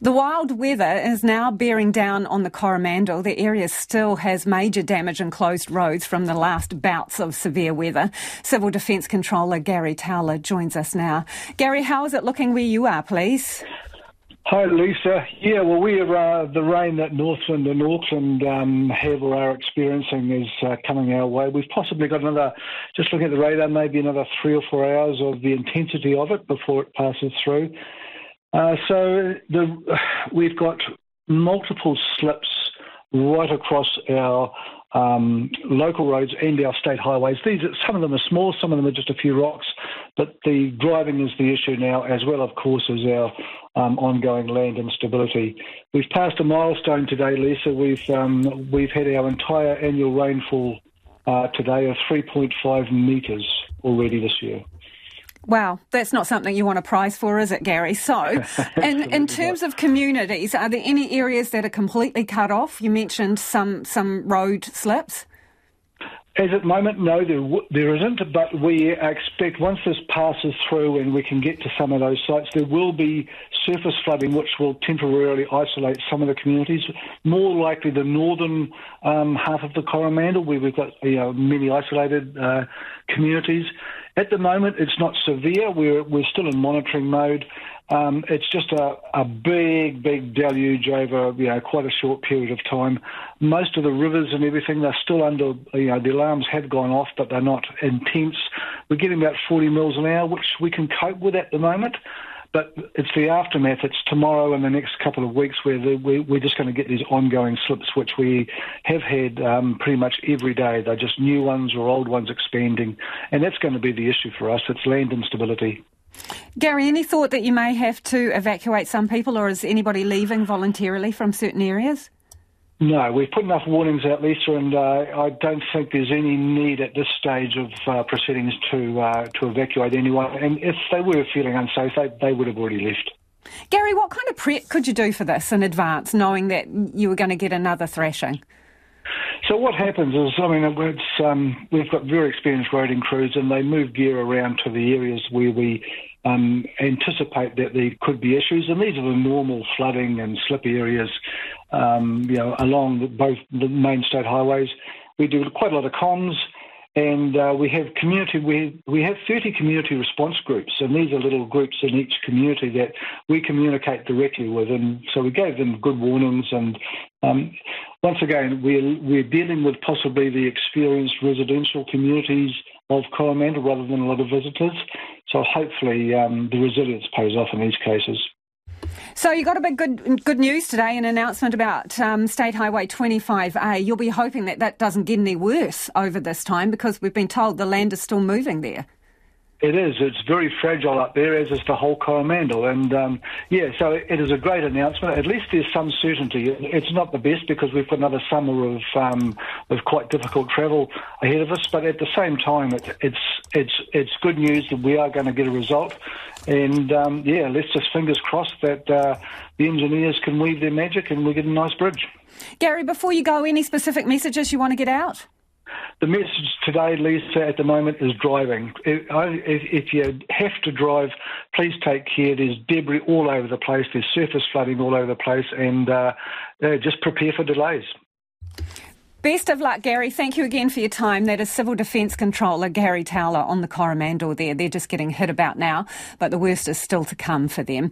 The wild weather is now bearing down on the Coromandel. The area still has major damage and closed roads from the last bouts of severe weather. Civil Defence Controller Gary Towler joins us now. Gary, how is it looking where you are, please? Hi, Lisa. Yeah, well, we are, uh, the rain that Northland and Auckland um, have or are experiencing is uh, coming our way. We've possibly got another, just looking at the radar, maybe another three or four hours of the intensity of it before it passes through. Uh, so the, we've got multiple slips right across our um, local roads and our state highways. These some of them are small, some of them are just a few rocks, but the driving is the issue now, as well, of course, as our um, ongoing land instability. We've passed a milestone today, Lisa. We've um, we've had our entire annual rainfall uh, today of 3.5 metres already this year. Wow, that's not something you want a prize for, is it, Gary? So, in, in terms of communities, are there any areas that are completely cut off? You mentioned some some road slips. As at the moment, no, there, there isn't, but we expect once this passes through and we can get to some of those sites, there will be surface flooding which will temporarily isolate some of the communities. More likely the northern um, half of the Coromandel, where we've got you know, many isolated uh, communities. At the moment, it's not severe. We're, we're still in monitoring mode. Um, it's just a, a big, big deluge over you know quite a short period of time. Most of the rivers and everything they're still under you know the alarms have gone off, but they're not intense. We're getting about 40 mils an hour, which we can cope with at the moment. But it's the aftermath. It's tomorrow and the next couple of weeks where the, we, we're just going to get these ongoing slips, which we have had um, pretty much every day. They're just new ones or old ones expanding, and that's going to be the issue for us. It's land instability. Gary, any thought that you may have to evacuate some people, or is anybody leaving voluntarily from certain areas? No, we've put enough warnings out, Lisa, and uh, I don't think there's any need at this stage of uh, proceedings to uh, to evacuate anyone. And if they were feeling unsafe, they, they would have already left. Gary, what kind of prep could you do for this in advance, knowing that you were going to get another thrashing? So what happens is, I mean, it's, um, we've got very experienced roading crews, and they move gear around to the areas where we um, anticipate that there could be issues, and these are the normal flooding and slip areas, um, you know, along both the main state highways. We do quite a lot of comms, and uh, we have community. We we have 30 community response groups, and these are little groups in each community that we communicate directly with, and so we gave them good warnings. And um, once again, we're we're dealing with possibly the experienced residential communities of Coromandel rather than a lot of visitors. So hopefully um, the resilience pays off in these cases. So you got a bit good good news today, an announcement about um, State Highway 25A. You'll be hoping that that doesn't get any worse over this time because we've been told the land is still moving there. It is. It's very fragile up there, as is the whole Coromandel. And um, yeah, so it is a great announcement. At least there's some certainty. It's not the best because we've got another summer of um, of quite difficult travel ahead of us. But at the same time, it, it's it's it's good news that we are going to get a result. And um, yeah, let's just fingers crossed that uh, the engineers can weave their magic and we get a nice bridge. Gary, before you go, any specific messages you want to get out? The message today, Lisa, at the moment is driving. If, if, you have to drive, please take care. There's debris all over the place, there's surface flooding all over the place, and uh, uh, just prepare for delays. Best of luck, Gary. Thank you again for your time. That is Civil Defence Controller Gary Towler on the Coromandel there. They're just getting hit about now, but the worst is still to come for them.